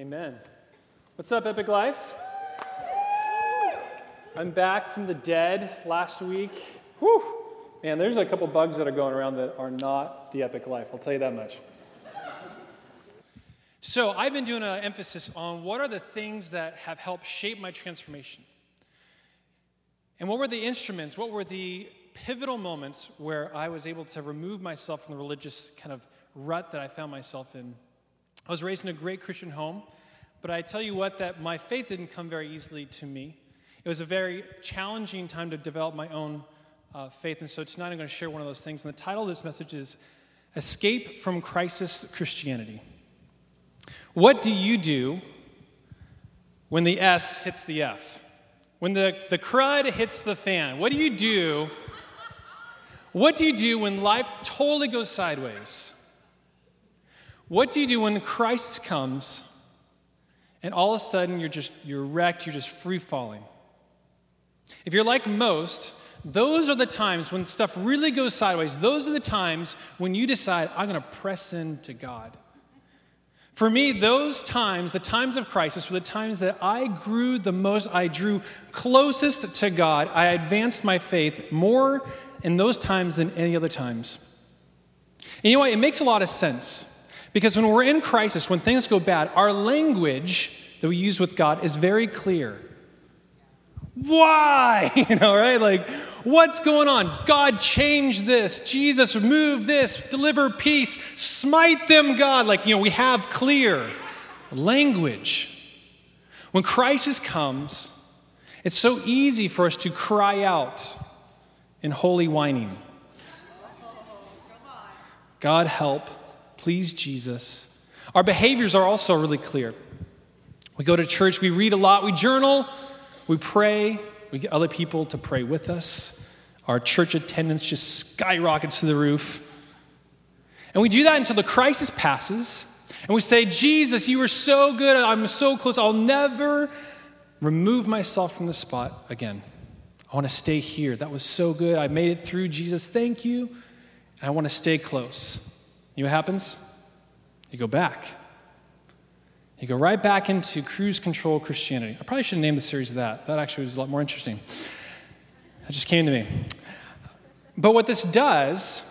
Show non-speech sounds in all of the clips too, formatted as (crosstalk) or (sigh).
Amen. What's up, Epic Life? I'm back from the dead last week. Whew. Man, there's a couple bugs that are going around that are not the Epic Life. I'll tell you that much. So, I've been doing an emphasis on what are the things that have helped shape my transformation. And what were the instruments, what were the pivotal moments where I was able to remove myself from the religious kind of rut that I found myself in. I was raised in a great Christian home, but I tell you what, that my faith didn't come very easily to me. It was a very challenging time to develop my own uh, faith, and so tonight I'm going to share one of those things. And the title of this message is Escape from Crisis Christianity. What do you do when the S hits the F? When the, the crud hits the fan, what do you do? What do you do when life totally goes sideways? What do you do when Christ comes and all of a sudden you're just you're wrecked, you're just free falling? If you're like most, those are the times when stuff really goes sideways. Those are the times when you decide, I'm going to press into God. For me, those times, the times of crisis, were the times that I grew the most, I drew closest to God. I advanced my faith more in those times than any other times. What? It makes a lot of sense. Because when we're in crisis, when things go bad, our language that we use with God is very clear. Why? (laughs) You know, right? Like, what's going on? God, change this. Jesus, remove this. Deliver peace. Smite them, God. Like, you know, we have clear language. When crisis comes, it's so easy for us to cry out in holy whining God, help. Please, Jesus. Our behaviors are also really clear. We go to church, we read a lot, we journal, we pray, we get other people to pray with us. Our church attendance just skyrockets to the roof. And we do that until the crisis passes. And we say, Jesus, you were so good. I'm so close. I'll never remove myself from the spot again. I want to stay here. That was so good. I made it through. Jesus, thank you. And I want to stay close. You know what happens? You go back. You go right back into cruise control Christianity. I probably should have named the series that. That actually was a lot more interesting. That just came to me. But what this does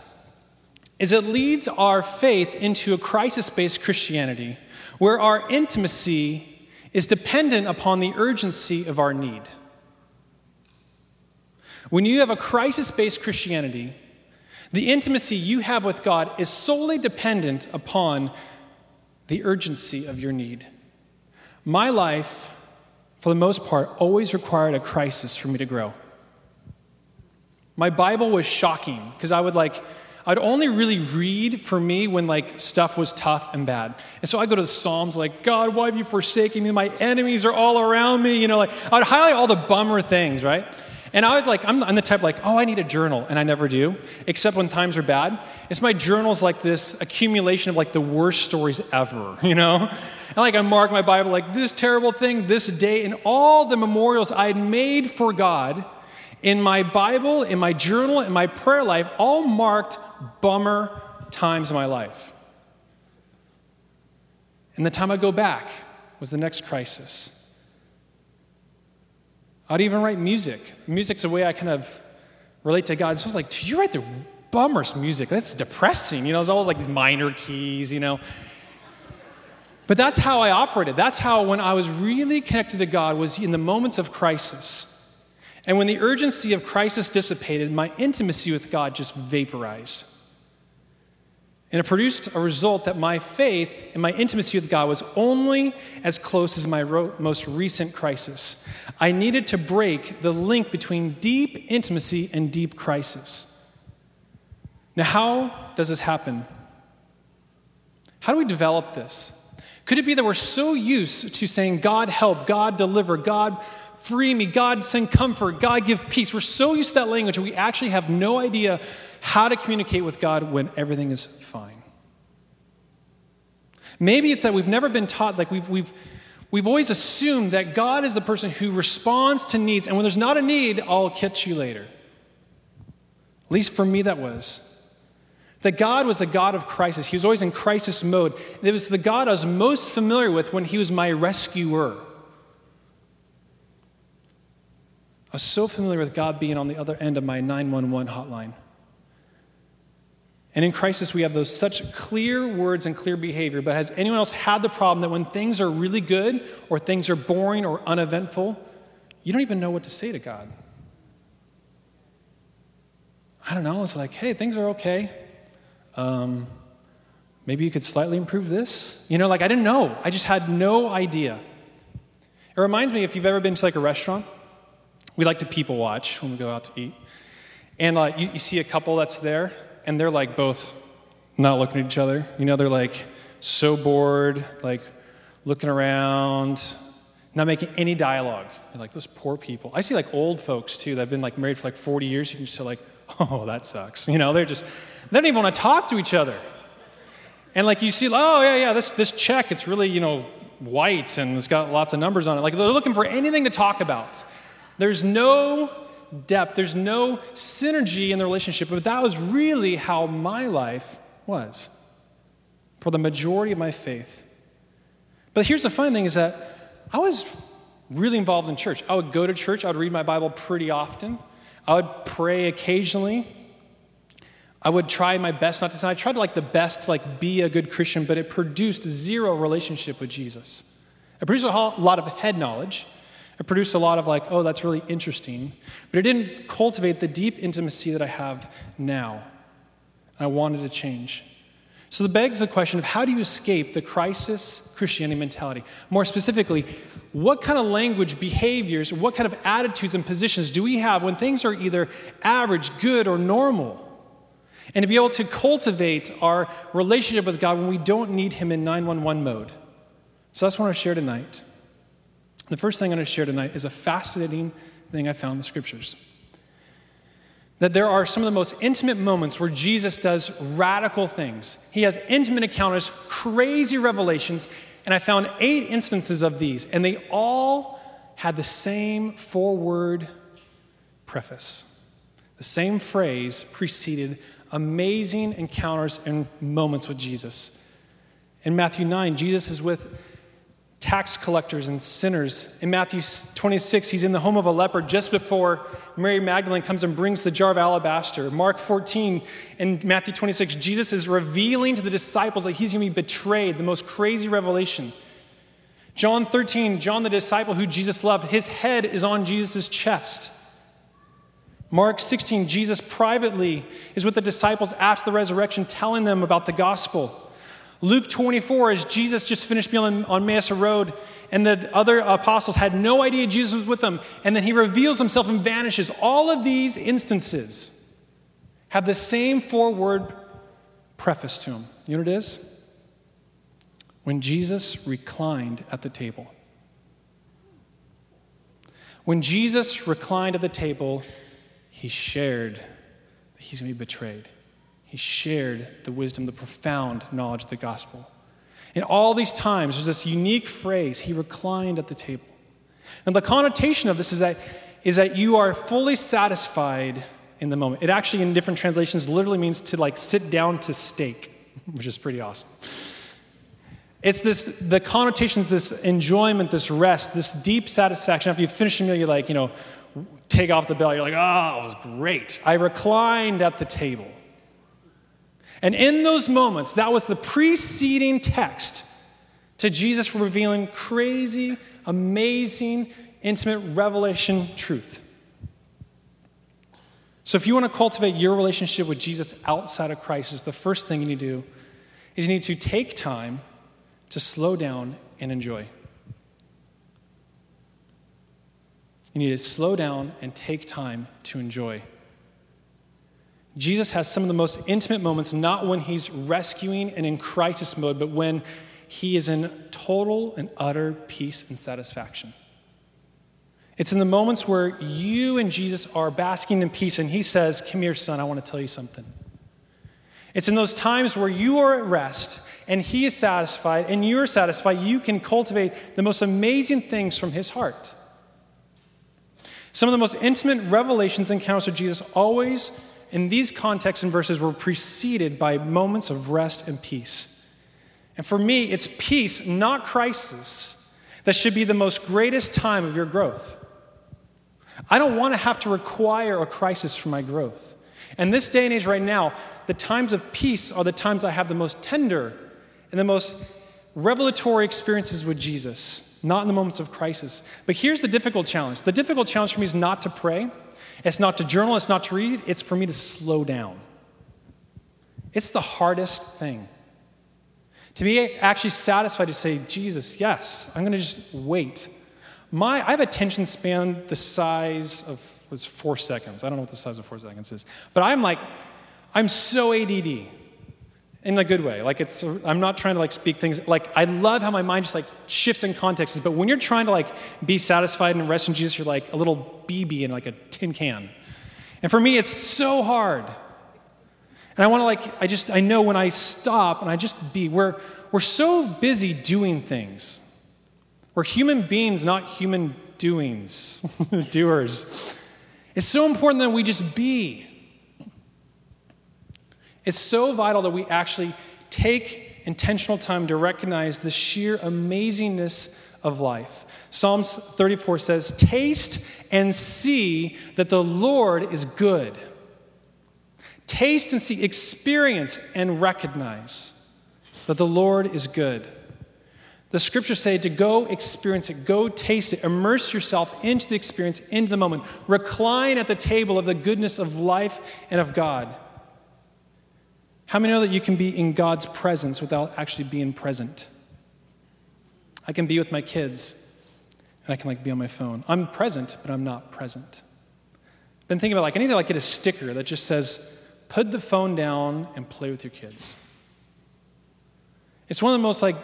is it leads our faith into a crisis based Christianity where our intimacy is dependent upon the urgency of our need. When you have a crisis based Christianity, the intimacy you have with God is solely dependent upon the urgency of your need. My life, for the most part, always required a crisis for me to grow. My Bible was shocking because I would like, I'd only really read for me when like stuff was tough and bad. And so I go to the Psalms like, God, why have you forsaken me? My enemies are all around me. You know, like I'd highlight all the bummer things, right? And I was like, I'm, I'm, the type like, oh, I need a journal, and I never do, except when times are bad. It's my journal's like this accumulation of like the worst stories ever, (laughs) you know? And like I mark my Bible like this terrible thing, this day, and all the memorials I had made for God in my Bible, in my journal, in my prayer life, all marked bummer times in my life. And the time I go back was the next crisis. I'd even write music. Music's a way I kind of relate to God. So I was like, do you write the bummers music? That's depressing. You know, it's always like these minor keys, you know. But that's how I operated. That's how, when I was really connected to God, was in the moments of crisis. And when the urgency of crisis dissipated, my intimacy with God just vaporized. And it produced a result that my faith and my intimacy with God was only as close as my ro- most recent crisis. I needed to break the link between deep intimacy and deep crisis. Now, how does this happen? How do we develop this? Could it be that we're so used to saying, God help, God deliver, God free me, God send comfort, God give peace? We're so used to that language, we actually have no idea how to communicate with God when everything is fine. Maybe it's that we've never been taught, like we've, we've, we've always assumed that God is the person who responds to needs, and when there's not a need, I'll catch you later. At least for me, that was. That God was a God of crisis. He was always in crisis mode. It was the God I was most familiar with when He was my rescuer. I was so familiar with God being on the other end of my 911 hotline. And in crisis, we have those such clear words and clear behavior. But has anyone else had the problem that when things are really good or things are boring or uneventful, you don't even know what to say to God? I don't know. It's like, hey, things are okay. Um, maybe you could slightly improve this. You know, like I didn't know. I just had no idea. It reminds me if you've ever been to like a restaurant, we like to people watch when we go out to eat. And uh, you, you see a couple that's there, and they're like both not looking at each other. You know, they're like so bored, like looking around, not making any dialogue. You're like those poor people. I see like old folks too that have been like married for like 40 years. You can just like, oh, that sucks. You know, they're just they don't even want to talk to each other. And like you see, oh yeah, yeah, this this check, it's really you know white and it's got lots of numbers on it. Like they're looking for anything to talk about. There's no depth, there's no synergy in the relationship, but that was really how my life was for the majority of my faith. But here's the funny thing is that I was really involved in church. I would go to church, I would read my Bible pretty often, I would pray occasionally. I would try my best not to. I tried to like the best to like be a good Christian, but it produced zero relationship with Jesus. It produced a lot of head knowledge, it produced a lot of like, oh, that's really interesting. But it didn't cultivate the deep intimacy that I have now. I wanted to change. So that begs the question of how do you escape the crisis Christianity mentality? More specifically, what kind of language, behaviors, what kind of attitudes and positions do we have when things are either average, good, or normal? And to be able to cultivate our relationship with God when we don't need Him in 911 mode. So that's what I want to share tonight. The first thing I'm going to share tonight is a fascinating thing I found in the scriptures. That there are some of the most intimate moments where Jesus does radical things. He has intimate encounters, crazy revelations, and I found eight instances of these, and they all had the same four word preface. The same phrase preceded amazing encounters and moments with Jesus. In Matthew 9, Jesus is with tax collectors and sinners. In Matthew 26, he's in the home of a leper just before Mary Magdalene comes and brings the jar of alabaster. Mark 14 and Matthew 26, Jesus is revealing to the disciples that he's going to be betrayed, the most crazy revelation. John 13, John the disciple who Jesus loved, his head is on Jesus' chest. Mark 16, Jesus privately is with the disciples after the resurrection, telling them about the gospel. Luke 24, as Jesus just finished being on, on Emmaus Road, and the other apostles had no idea Jesus was with them, and then he reveals himself and vanishes. All of these instances have the same four word preface to them. You know what it is? When Jesus reclined at the table. When Jesus reclined at the table, he shared that he's going to be betrayed. He shared the wisdom, the profound knowledge of the gospel. In all these times, there's this unique phrase, he reclined at the table. And the connotation of this is that, is that you are fully satisfied in the moment. It actually, in different translations, literally means to like sit down to steak, (laughs) which is pretty awesome. It's this, the connotation is this enjoyment, this rest, this deep satisfaction. After you finish a meal, you're like, you know, take off the bell. You're like, oh, it was great. I reclined at the table. And in those moments, that was the preceding text to Jesus revealing crazy, amazing, intimate revelation truth. So, if you want to cultivate your relationship with Jesus outside of crisis, the first thing you need to do is you need to take time to slow down and enjoy. You need to slow down and take time to enjoy. Jesus has some of the most intimate moments, not when he's rescuing and in crisis mode, but when he is in total and utter peace and satisfaction. It's in the moments where you and Jesus are basking in peace, and he says, Come here, son, I want to tell you something. It's in those times where you are at rest and he is satisfied and you are satisfied, you can cultivate the most amazing things from his heart. Some of the most intimate revelations encounters with Jesus always in these contexts and verses were preceded by moments of rest and peace. And for me, it's peace, not crisis, that should be the most greatest time of your growth. I don't want to have to require a crisis for my growth. And this day and age right now, the times of peace are the times I have the most tender and the most revelatory experiences with Jesus, not in the moments of crisis. But here's the difficult challenge the difficult challenge for me is not to pray, it's not to journal, it's not to read, it's for me to slow down. It's the hardest thing. To be actually satisfied to say, Jesus, yes, I'm going to just wait. My, I have attention span the size of was four seconds. I don't know what the size of four seconds is, but I'm like, I'm so ADD in a good way. Like it's, I'm not trying to like speak things. Like I love how my mind just like shifts in contexts. But when you're trying to like be satisfied and rest in Jesus, you're like a little BB in like a tin can. And for me, it's so hard. And I want to like, I just, I know when I stop and I just be, we're, we're so busy doing things. We're human beings, not human doings, (laughs) doers. It's so important that we just be. It's so vital that we actually take intentional time to recognize the sheer amazingness of life. Psalms 34 says, Taste and see that the Lord is good. Taste and see, experience and recognize that the Lord is good. The scriptures say to go experience it, go taste it, immerse yourself into the experience, into the moment. Recline at the table of the goodness of life and of God. How many know that you can be in God's presence without actually being present? I can be with my kids and I can like be on my phone. I'm present, but I'm not present. Been thinking about like I need to like get a sticker that just says, put the phone down and play with your kids. It's one of the most like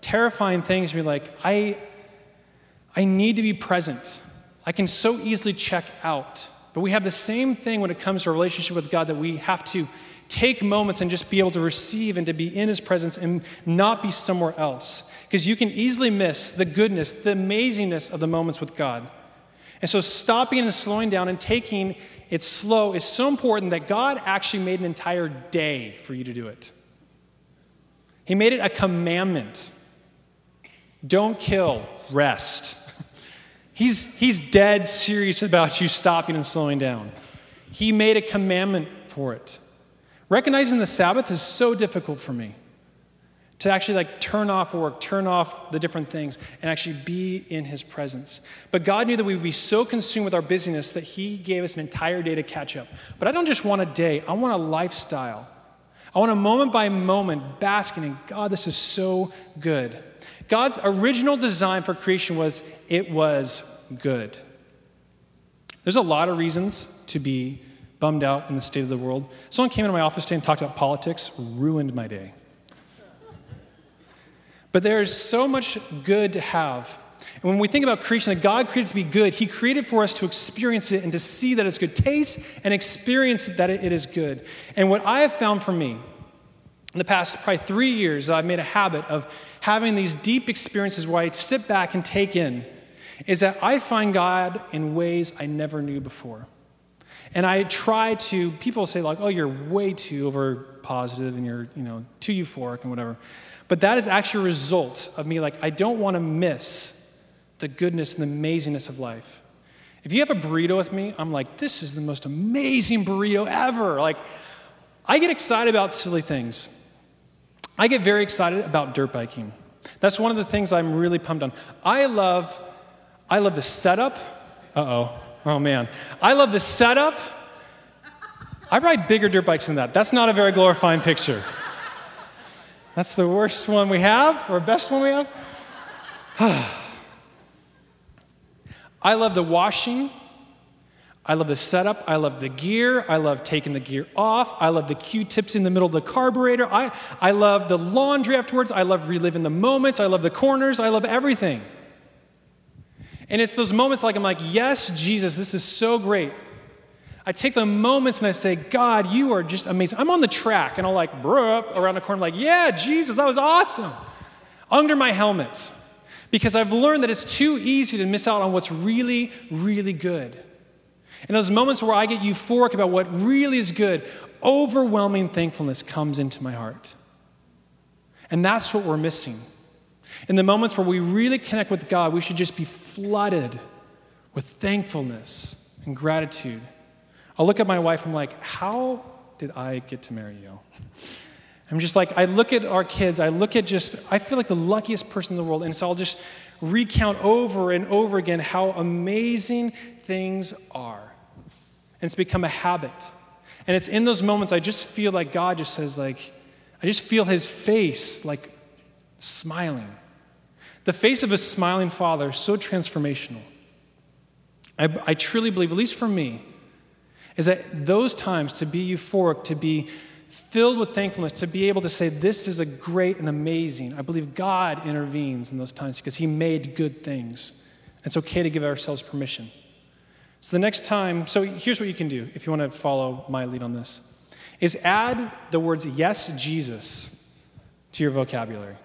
terrifying things to be like, I I need to be present. I can so easily check out. But we have the same thing when it comes to a relationship with God that we have to take moments and just be able to receive and to be in His presence and not be somewhere else. Because you can easily miss the goodness, the amazingness of the moments with God. And so, stopping and slowing down and taking it slow is so important that God actually made an entire day for you to do it. He made it a commandment. Don't kill, rest. (laughs) He's, he's dead serious about you stopping and slowing down. He made a commandment for it. Recognizing the Sabbath is so difficult for me to actually like turn off work, turn off the different things, and actually be in his presence. But God knew that we would be so consumed with our busyness that he gave us an entire day to catch up. But I don't just want a day, I want a lifestyle. I want a moment by moment basking in God, this is so good. God's original design for creation was it was good. There's a lot of reasons to be bummed out in the state of the world. Someone came into my office today and talked about politics, ruined my day. But there's so much good to have. And when we think about creation, that God created to be good, He created for us to experience it and to see that it's good. Taste and experience that it is good. And what I have found for me in the past probably three years, I've made a habit of having these deep experiences where I sit back and take in, is that I find God in ways I never knew before. And I try to, people say, like, oh, you're way too over positive and you're, you know, too euphoric and whatever. But that is actually a result of me, like, I don't want to miss the goodness and the amazingness of life. If you have a burrito with me, I'm like, this is the most amazing burrito ever. Like, I get excited about silly things. I get very excited about dirt biking. That's one of the things I'm really pumped on. I love, I love the setup. Uh oh. Oh man. I love the setup. I ride bigger dirt bikes than that. That's not a very glorifying picture. That's the worst one we have, or best one we have. I love the washing. I love the setup. I love the gear. I love taking the gear off. I love the Q tips in the middle of the carburetor. I, I love the laundry afterwards. I love reliving the moments. I love the corners. I love everything. And it's those moments like I'm like, yes, Jesus, this is so great. I take the moments and I say, God, you are just amazing. I'm on the track and I'll like, bruh, around the corner, I'm like, yeah, Jesus, that was awesome. Under my helmets. Because I've learned that it's too easy to miss out on what's really, really good. And those moments where I get euphoric about what really is good, overwhelming thankfulness comes into my heart. And that's what we're missing. In the moments where we really connect with God, we should just be flooded with thankfulness and gratitude. I'll look at my wife, I'm like, how did I get to marry you? I'm just like, I look at our kids, I look at just, I feel like the luckiest person in the world. And so I'll just recount over and over again how amazing things are. And it's become a habit. And it's in those moments I just feel like God just says, like, I just feel his face like smiling. The face of a smiling father so transformational. I, I truly believe, at least for me, is that those times to be euphoric, to be filled with thankfulness, to be able to say, This is a great and amazing. I believe God intervenes in those times because He made good things. It's okay to give ourselves permission. So the next time, so here's what you can do if you want to follow my lead on this, is add the words yes, Jesus to your vocabulary.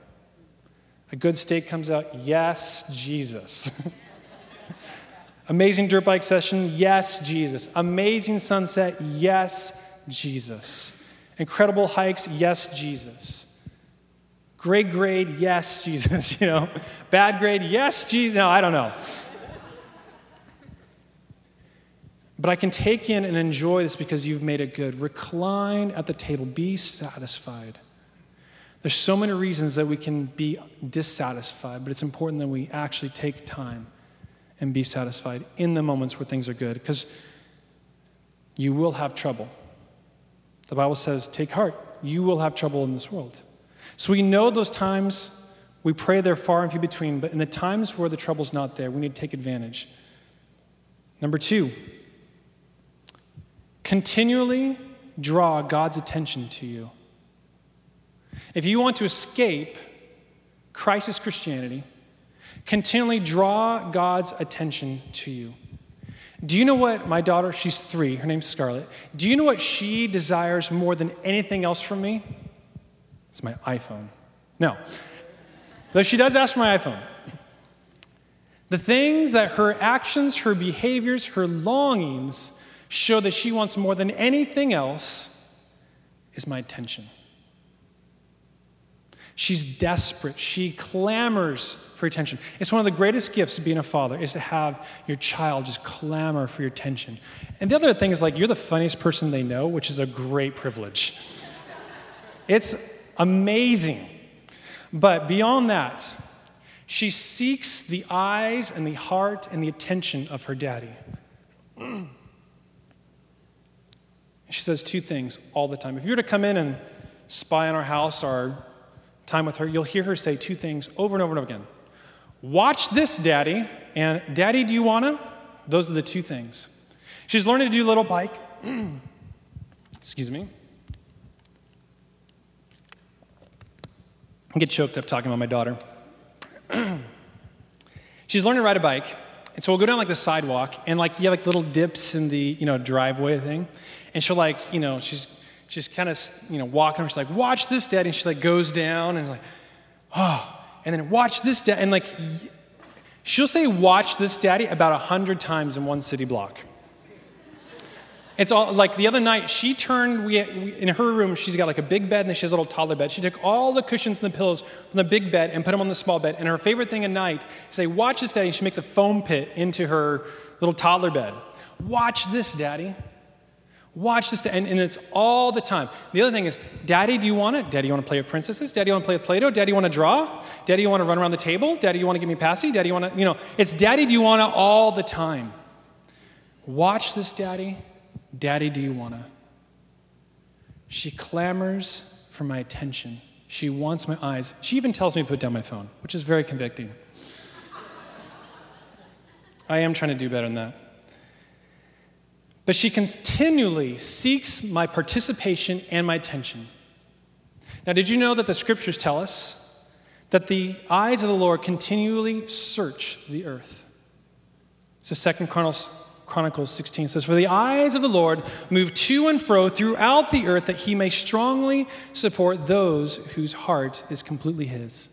A good steak comes out, yes, Jesus. (laughs) Amazing dirt bike session, yes, Jesus. Amazing sunset, yes, Jesus. Incredible hikes, yes, Jesus. Great grade, yes, (laughs) Jesus. You know, bad grade, yes, Jesus. No, I don't know. But I can take in and enjoy this because you've made it good. Recline at the table, be satisfied. There's so many reasons that we can be dissatisfied, but it's important that we actually take time and be satisfied in the moments where things are good because you will have trouble. The Bible says, Take heart, you will have trouble in this world. So we know those times, we pray they're far and few between, but in the times where the trouble's not there, we need to take advantage. Number two, continually draw God's attention to you. If you want to escape crisis Christianity, continually draw God's attention to you. Do you know what my daughter, she's three, her name's Scarlett. Do you know what she desires more than anything else from me? It's my iPhone. No. Though she does ask for my iPhone. The things that her actions, her behaviors, her longings show that she wants more than anything else is my attention. She's desperate. She clamors for attention. It's one of the greatest gifts of being a father is to have your child just clamor for your attention. And the other thing is like you're the funniest person they know, which is a great privilege. it's amazing. But beyond that, she seeks the eyes and the heart and the attention of her daddy. She says two things all the time. If you were to come in and spy on our house or time with her, you'll hear her say two things over and over and over again Watch this, Daddy, and Daddy, do you wanna? Those are the two things. She's learning to do little bike. (clears throat) Excuse me. I get choked up talking about my daughter. (clears throat) She's learning to ride a bike, and so we'll go down like the sidewalk, and like you have like little dips in the you know driveway thing, and she'll like you know she's she's kind of you know walking. She's like, "Watch this, Daddy." And she like goes down and like, oh, and then watch this, Daddy. And like, she'll say, "Watch this, Daddy," about a hundred times in one city block. It's all like the other night. She turned we, in her room. She's got like a big bed and then she has a little toddler bed. She took all the cushions and the pillows from the big bed and put them on the small bed. And her favorite thing at night is say, "Watch this, Daddy." And she makes a foam pit into her little toddler bed. Watch this, Daddy. Watch this, and, and, it's all the time. The other thing is, Daddy, do you want it? Daddy, you want to play with princesses? Daddy, you want to play with Play Doh? Daddy, you want to draw? Daddy, you want to run around the table? Daddy, you want to give me passy? Daddy, you want to, you know, it's Daddy, do you want to all the time. Watch this, Daddy. Daddy, do you want to? She clamors for my attention. She wants my eyes. She even tells me to put down my phone, which is very convicting. I am trying to do better than that. But she continually seeks my participation and my attention. Now, did you know that the scriptures tell us that the eyes of the Lord continually search the earth? So, Second Chronicles, Chronicles 16 says, For the eyes of the Lord move to and fro throughout the earth that he may strongly support those whose heart is completely his.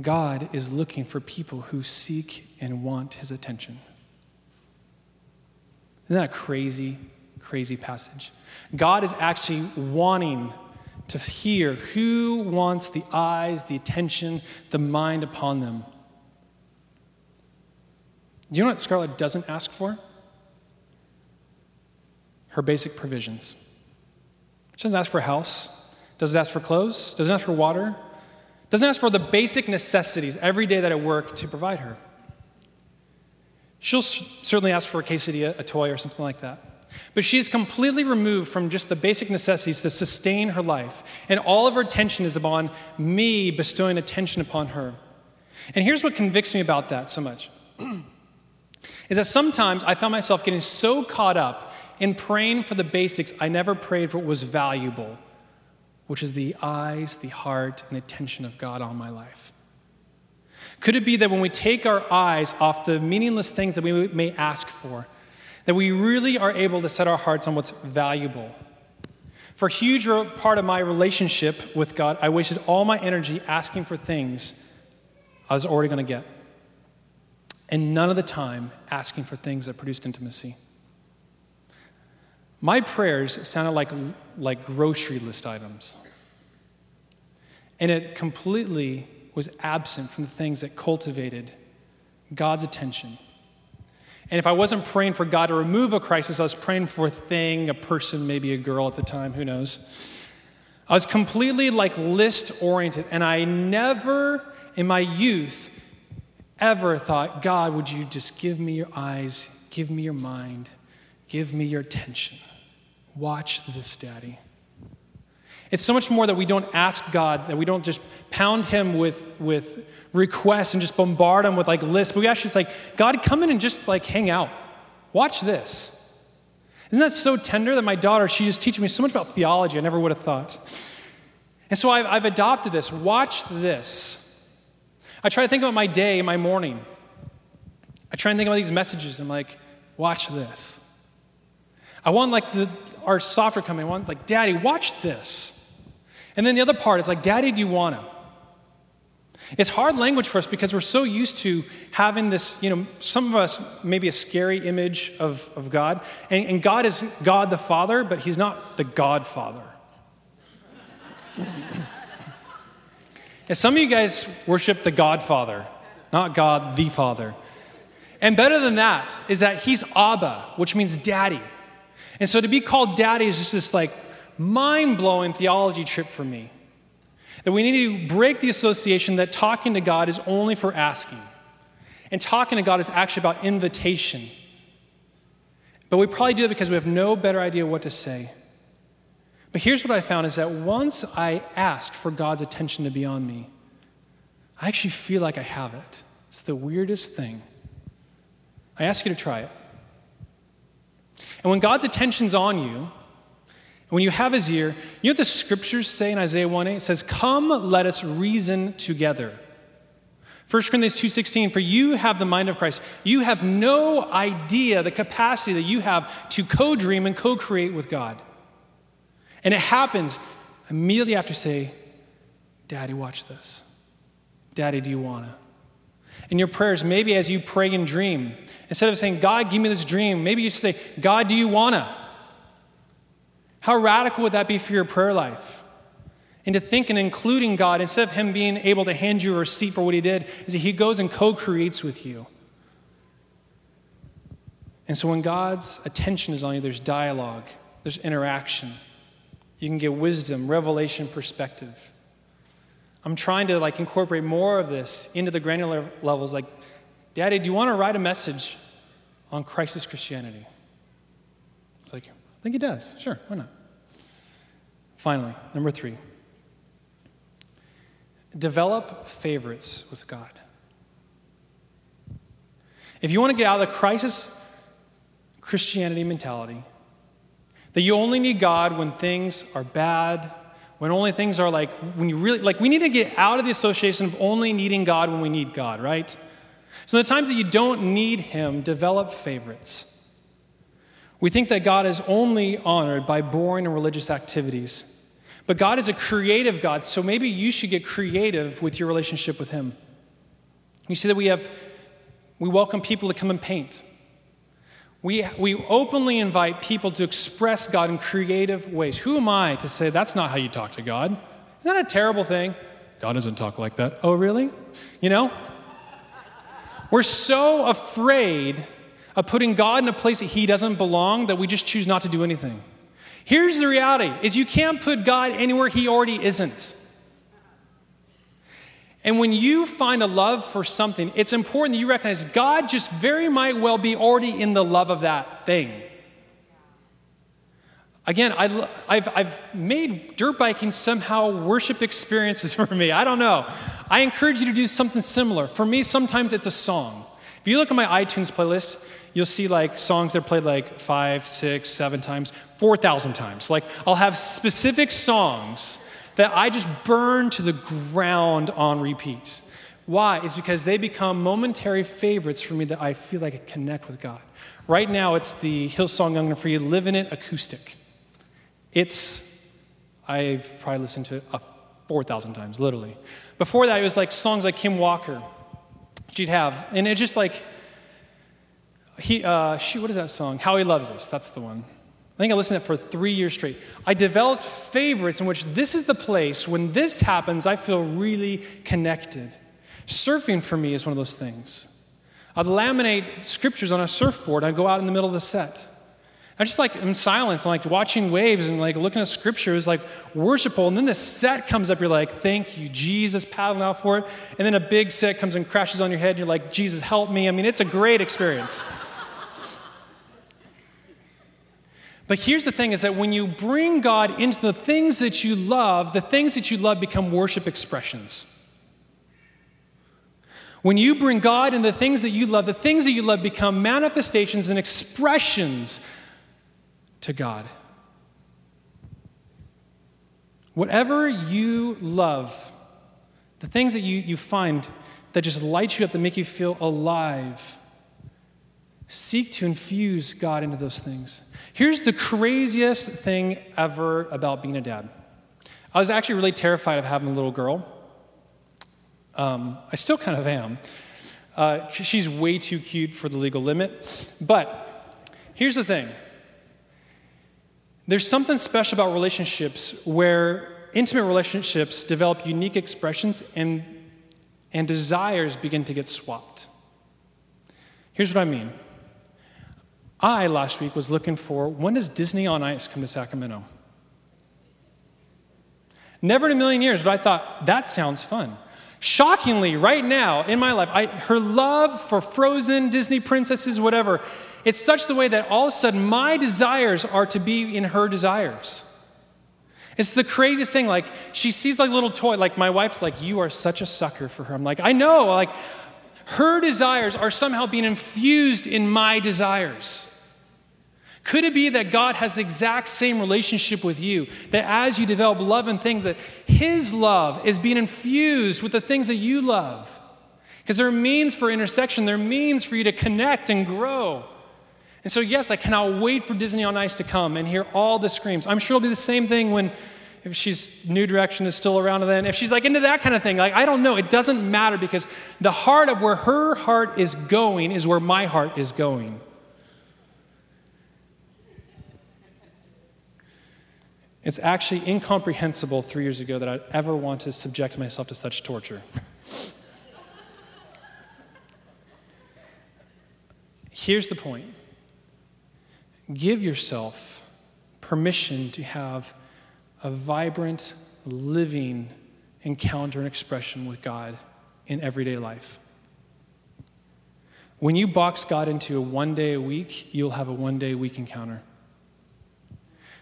God is looking for people who seek and want his attention. Isn't that crazy, crazy passage? God is actually wanting to hear who wants the eyes, the attention, the mind upon them. Do you know what Scarlett doesn't ask for? Her basic provisions. She doesn't ask for a house, doesn't ask for clothes, doesn't ask for water, doesn't ask for the basic necessities every day that I work to provide her. She'll certainly ask for a quesadilla, a toy, or something like that. But she is completely removed from just the basic necessities to sustain her life. And all of her attention is upon me bestowing attention upon her. And here's what convicts me about that so much (clears throat) is that sometimes I found myself getting so caught up in praying for the basics, I never prayed for what was valuable, which is the eyes, the heart, and attention of God on my life. Could it be that when we take our eyes off the meaningless things that we may ask for, that we really are able to set our hearts on what's valuable? For a huge part of my relationship with God, I wasted all my energy asking for things I was already going to get, and none of the time asking for things that produced intimacy. My prayers sounded like, like grocery list items. And it completely was absent from the things that cultivated God's attention. And if I wasn't praying for God to remove a crisis, I was praying for a thing, a person, maybe a girl at the time, who knows. I was completely like list oriented, and I never in my youth ever thought, God, would you just give me your eyes, give me your mind, give me your attention? Watch this, Daddy. It's so much more that we don't ask God, that we don't just pound Him with, with requests and just bombard Him with like lists, but we actually say, God, come in and just like hang out. Watch this. Isn't that so tender that my daughter, she just teaching me so much about theology I never would have thought. And so I've, I've adopted this. Watch this. I try to think about my day, my morning. I try and think about these messages. I'm like, watch this. I want like the, our software company, I want like, Daddy, watch this. And then the other part is like, Daddy, do you want to? It's hard language for us because we're so used to having this, you know, some of us maybe a scary image of, of God. And, and God is God the Father, but He's not the Godfather. and some of you guys worship the Godfather, not God the Father. And better than that is that He's Abba, which means daddy. And so to be called daddy is just this like mind blowing theology trip for me. That we need to break the association that talking to God is only for asking. And talking to God is actually about invitation. But we probably do it because we have no better idea what to say. But here's what I found is that once I ask for God's attention to be on me, I actually feel like I have it. It's the weirdest thing. I ask you to try it. And when God's attention's on you, when you have his ear, you know what the scriptures say in Isaiah 1 8? It says, Come, let us reason together. 1 Corinthians 2:16 for you have the mind of Christ. You have no idea the capacity that you have to co-dream and co-create with God. And it happens immediately after say, "Daddy, watch this. Daddy, do you want to?" In your prayers, maybe as you pray and dream, instead of saying, "God, give me this dream," maybe you say, "God, do you want to?" How radical would that be for your prayer life? And to think and including God, instead of Him being able to hand you a receipt for what He did, is that He goes and co creates with you. And so when God's attention is on you, there's dialogue, there's interaction. You can get wisdom, revelation, perspective. I'm trying to like incorporate more of this into the granular levels. Like, Daddy, do you want to write a message on crisis Christianity? It's like, I think he does. Sure, why not? Finally, number three develop favorites with God. If you want to get out of the crisis Christianity mentality, that you only need God when things are bad, when only things are like, when you really, like, we need to get out of the association of only needing God when we need God, right? So, the times that you don't need Him, develop favorites. We think that God is only honored by boring and religious activities. But God is a creative God, so maybe you should get creative with your relationship with Him. You see that we have, we welcome people to come and paint. We, we openly invite people to express God in creative ways. Who am I to say that's not how you talk to God? Isn't that a terrible thing? God doesn't talk like that. Oh, really? You know? We're so afraid of putting God in a place that he doesn't belong that we just choose not to do anything. Here's the reality is you can't put God anywhere he already isn't. And when you find a love for something, it's important that you recognize God just very might well be already in the love of that thing. Again, I, have I've made dirt biking somehow worship experiences (laughs) for me. I don't know. I encourage you to do something similar. For me, sometimes it's a song. If you look at my iTunes playlist, you'll see like songs that are played like five, six, seven times, 4,000 times. Like I'll have specific songs that I just burn to the ground on repeat. Why? It's because they become momentary favorites for me that I feel like I connect with God. Right now, it's the Hillsong Young and Free Live in It acoustic. It's, I've probably listened to it 4,000 times, literally. Before that, it was like songs like Kim Walker, she'd have. And it just like, he, uh, she, what is that song? How He Loves Us. That's the one. I think I listened to it for three years straight. I developed favorites in which this is the place when this happens, I feel really connected. Surfing for me is one of those things. I'd laminate scriptures on a surfboard. I'd go out in the middle of the set. I just like in silence and like watching waves and like looking at scripture is like worshipful. And then the set comes up, you're like, thank you, Jesus, paddling out for it. And then a big set comes and crashes on your head, and you're like, Jesus, help me. I mean, it's a great experience. But here's the thing is that when you bring God into the things that you love, the things that you love become worship expressions. When you bring God in the things that you love, the things that you love become manifestations and expressions to God. Whatever you love, the things that you, you find that just light you up, that make you feel alive, seek to infuse God into those things. Here's the craziest thing ever about being a dad. I was actually really terrified of having a little girl. Um, I still kind of am. Uh, she's way too cute for the legal limit. But here's the thing there's something special about relationships where intimate relationships develop unique expressions and, and desires begin to get swapped. Here's what I mean I, last week, was looking for when does Disney on Ice come to Sacramento? Never in a million years, but I thought, that sounds fun. Shockingly, right now in my life, I, her love for frozen Disney princesses, whatever, it's such the way that all of a sudden my desires are to be in her desires. It's the craziest thing. Like, she sees like little toy, like, my wife's like, You are such a sucker for her. I'm like, I know. Like, her desires are somehow being infused in my desires. Could it be that God has the exact same relationship with you? That as you develop love and things, that His love is being infused with the things that you love? Because there are means for intersection, there are means for you to connect and grow. And so, yes, I cannot wait for Disney on Ice to come and hear all the screams. I'm sure it'll be the same thing when if she's New Direction is still around then. If she's like into that kind of thing, like I don't know. It doesn't matter because the heart of where her heart is going is where my heart is going. It's actually incomprehensible three years ago that I'd ever want to subject myself to such torture. Here's the point give yourself permission to have a vibrant, living encounter and expression with God in everyday life. When you box God into a one day a week, you'll have a one day a week encounter.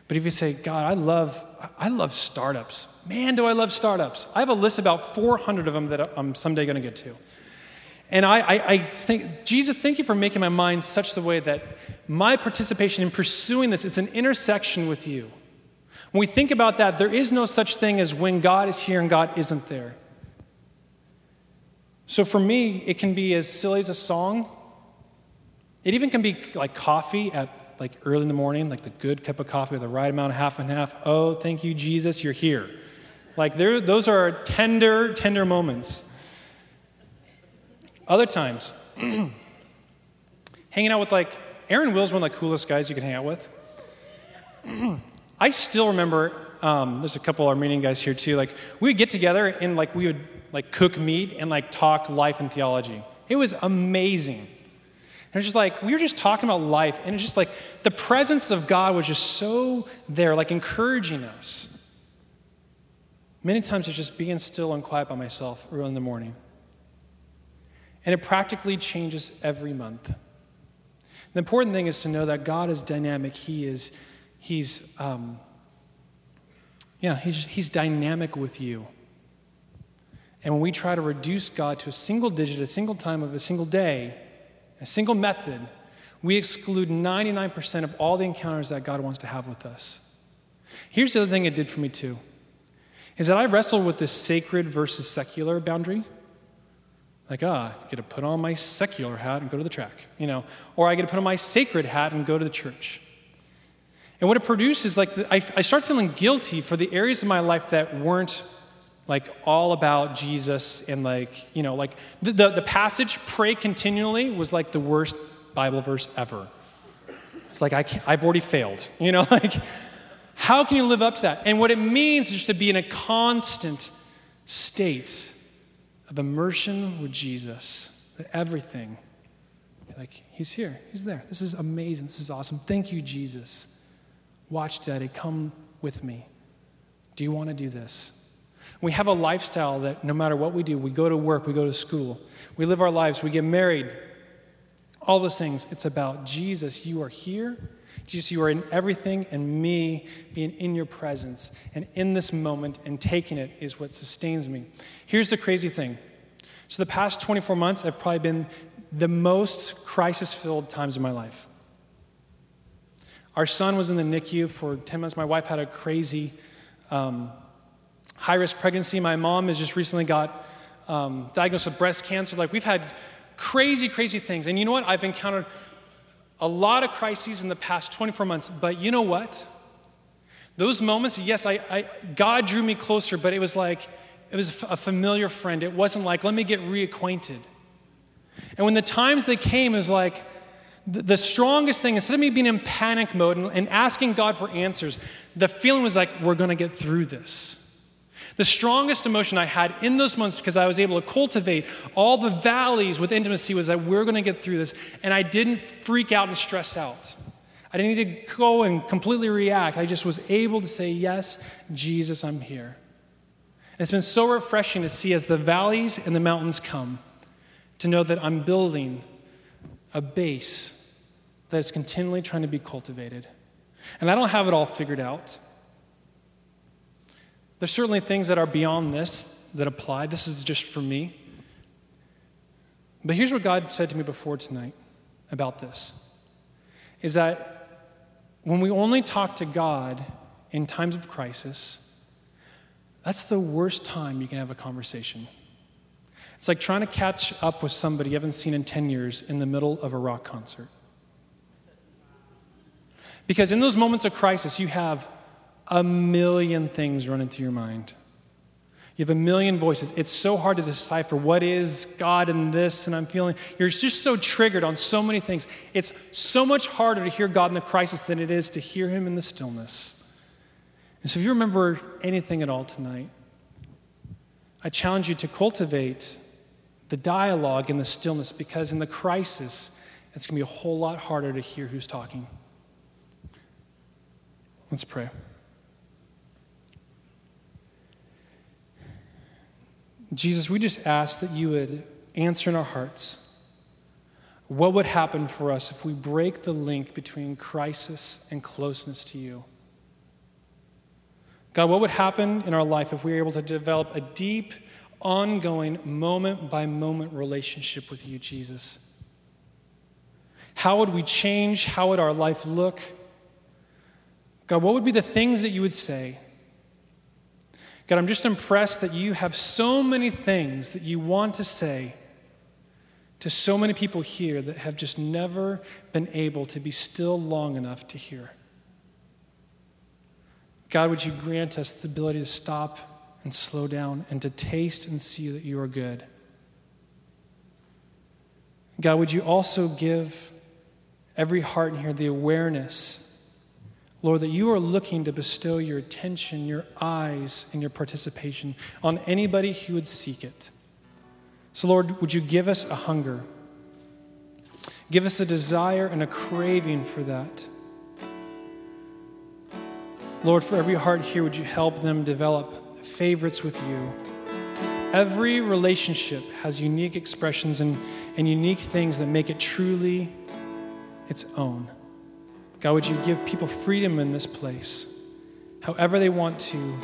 But if you say, God, I love, I love startups. Man, do I love startups. I have a list about 400 of them that I'm someday going to get to. And I, I, I, think, Jesus, thank you for making my mind such the way that my participation in pursuing this, it's an intersection with you. When we think about that, there is no such thing as when God is here and God isn't there. So for me, it can be as silly as a song. It even can be like coffee at like early in the morning, like the good cup of coffee with the right amount of half and half. Oh, thank you, Jesus, you're here. Like there, those are tender, tender moments. Other times, (clears throat) hanging out with like Aaron Will's one of the coolest guys you can hang out with. (clears throat) I still remember, um, there's a couple of Armenian guys here too, like we would get together and like we would like cook meat and like talk life and theology. It was amazing. And it's just like, we were just talking about life, and it's just like the presence of God was just so there, like encouraging us. Many times it's just being still and quiet by myself early in the morning. And it practically changes every month. The important thing is to know that God is dynamic. He is, he's, um, yeah, he's, he's dynamic with you. And when we try to reduce God to a single digit, a single time of a single day, a single method, we exclude 99% of all the encounters that God wants to have with us. Here's the other thing it did for me too is that I wrestled with this sacred versus secular boundary. Like, ah, I get to put on my secular hat and go to the track, you know, or I get to put on my sacred hat and go to the church. And what it produces, is like, I, I start feeling guilty for the areas of my life that weren't like all about Jesus and like, you know, like the, the, the, passage, pray continually, was like the worst Bible verse ever. It's like, I I've already failed, (laughs) you know, like, how can you live up to that? And what it means is to be in a constant state of immersion with Jesus, that everything, like, he's here, he's there. This is amazing, this is awesome. Thank you, Jesus. Watch, Daddy, come with me. Do you want to do this? We have a lifestyle that no matter what we do, we go to work, we go to school, we live our lives, we get married, all those things. It's about Jesus. You are here. Jesus, you are in everything, and me being in your presence and in this moment and taking it is what sustains me. Here's the crazy thing. So, the past 24 months have probably been the most crisis filled times of my life. Our son was in the NICU for 10 months. My wife had a crazy um, high risk pregnancy. My mom has just recently got um, diagnosed with breast cancer. Like, we've had crazy, crazy things. And you know what? I've encountered a lot of crises in the past 24 months, but you know what? Those moments, yes, I, I, God drew me closer, but it was like, it was a familiar friend. It wasn't like, let me get reacquainted. And when the times they came, it was like, the, strongest thing, instead of me being in panic mode and, and asking God for answers, the feeling was like, we're going to get through this. The strongest emotion I had in those months because I was able to cultivate all the valleys with intimacy was that we're going to get through this. And I didn't freak out and stress out. I didn't need to go and completely react. I just was able to say, Yes, Jesus, I'm here. And it's been so refreshing to see as the valleys and the mountains come, to know that I'm building a base that is continually trying to be cultivated. And I don't have it all figured out. There's certainly things that are beyond this that apply. This is just for me. But here's what God said to me before tonight about this is that when we only talk to God in times of crisis, that's the worst time you can have a conversation. It's like trying to catch up with somebody you haven't seen in 10 years in the middle of a rock concert. Because in those moments of crisis, you have a million things running through your mind. You have a million voices. It's so hard to decipher what is God in this, and I'm feeling you're just so triggered on so many things. It's so much harder to hear God in the crisis than it is to hear Him in the stillness. And so, if you remember anything at all tonight, I challenge you to cultivate the dialogue in the stillness because in the crisis, it's going to be a whole lot harder to hear who's talking. Let's pray. Jesus, we just ask that you would answer in our hearts what would happen for us if we break the link between crisis and closeness to you. God, what would happen in our life if we were able to develop a deep, ongoing, moment by moment relationship with you, Jesus? How would we change? How would our life look? God, what would be the things that you would say? God, I'm just impressed that you have so many things that you want to say to so many people here that have just never been able to be still long enough to hear. God, would you grant us the ability to stop and slow down and to taste and see that you are good? God, would you also give every heart in here the awareness, Lord, that you are looking to bestow your attention, your eyes, and your participation on anybody who would seek it. So, Lord, would you give us a hunger? Give us a desire and a craving for that. Lord, for every heart here, would you help them develop favorites with you? Every relationship has unique expressions and, and unique things that make it truly its own. God, would you give people freedom in this place? However, they want to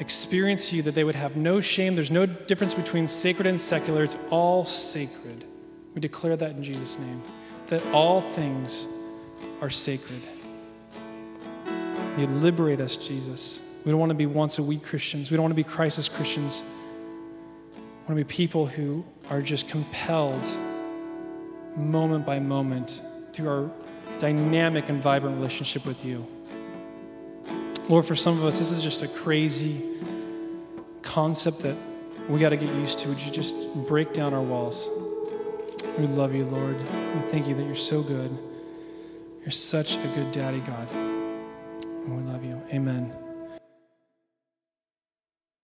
experience you, that they would have no shame. There's no difference between sacred and secular, it's all sacred. We declare that in Jesus' name, that all things are sacred. You liberate us, Jesus. We don't want to be once a week Christians. We don't want to be crisis Christians. We want to be people who are just compelled moment by moment through our dynamic and vibrant relationship with you. Lord, for some of us, this is just a crazy concept that we got to get used to. Would you just break down our walls? We love you, Lord. We thank you that you're so good. You're such a good daddy, God. And we love you. Amen.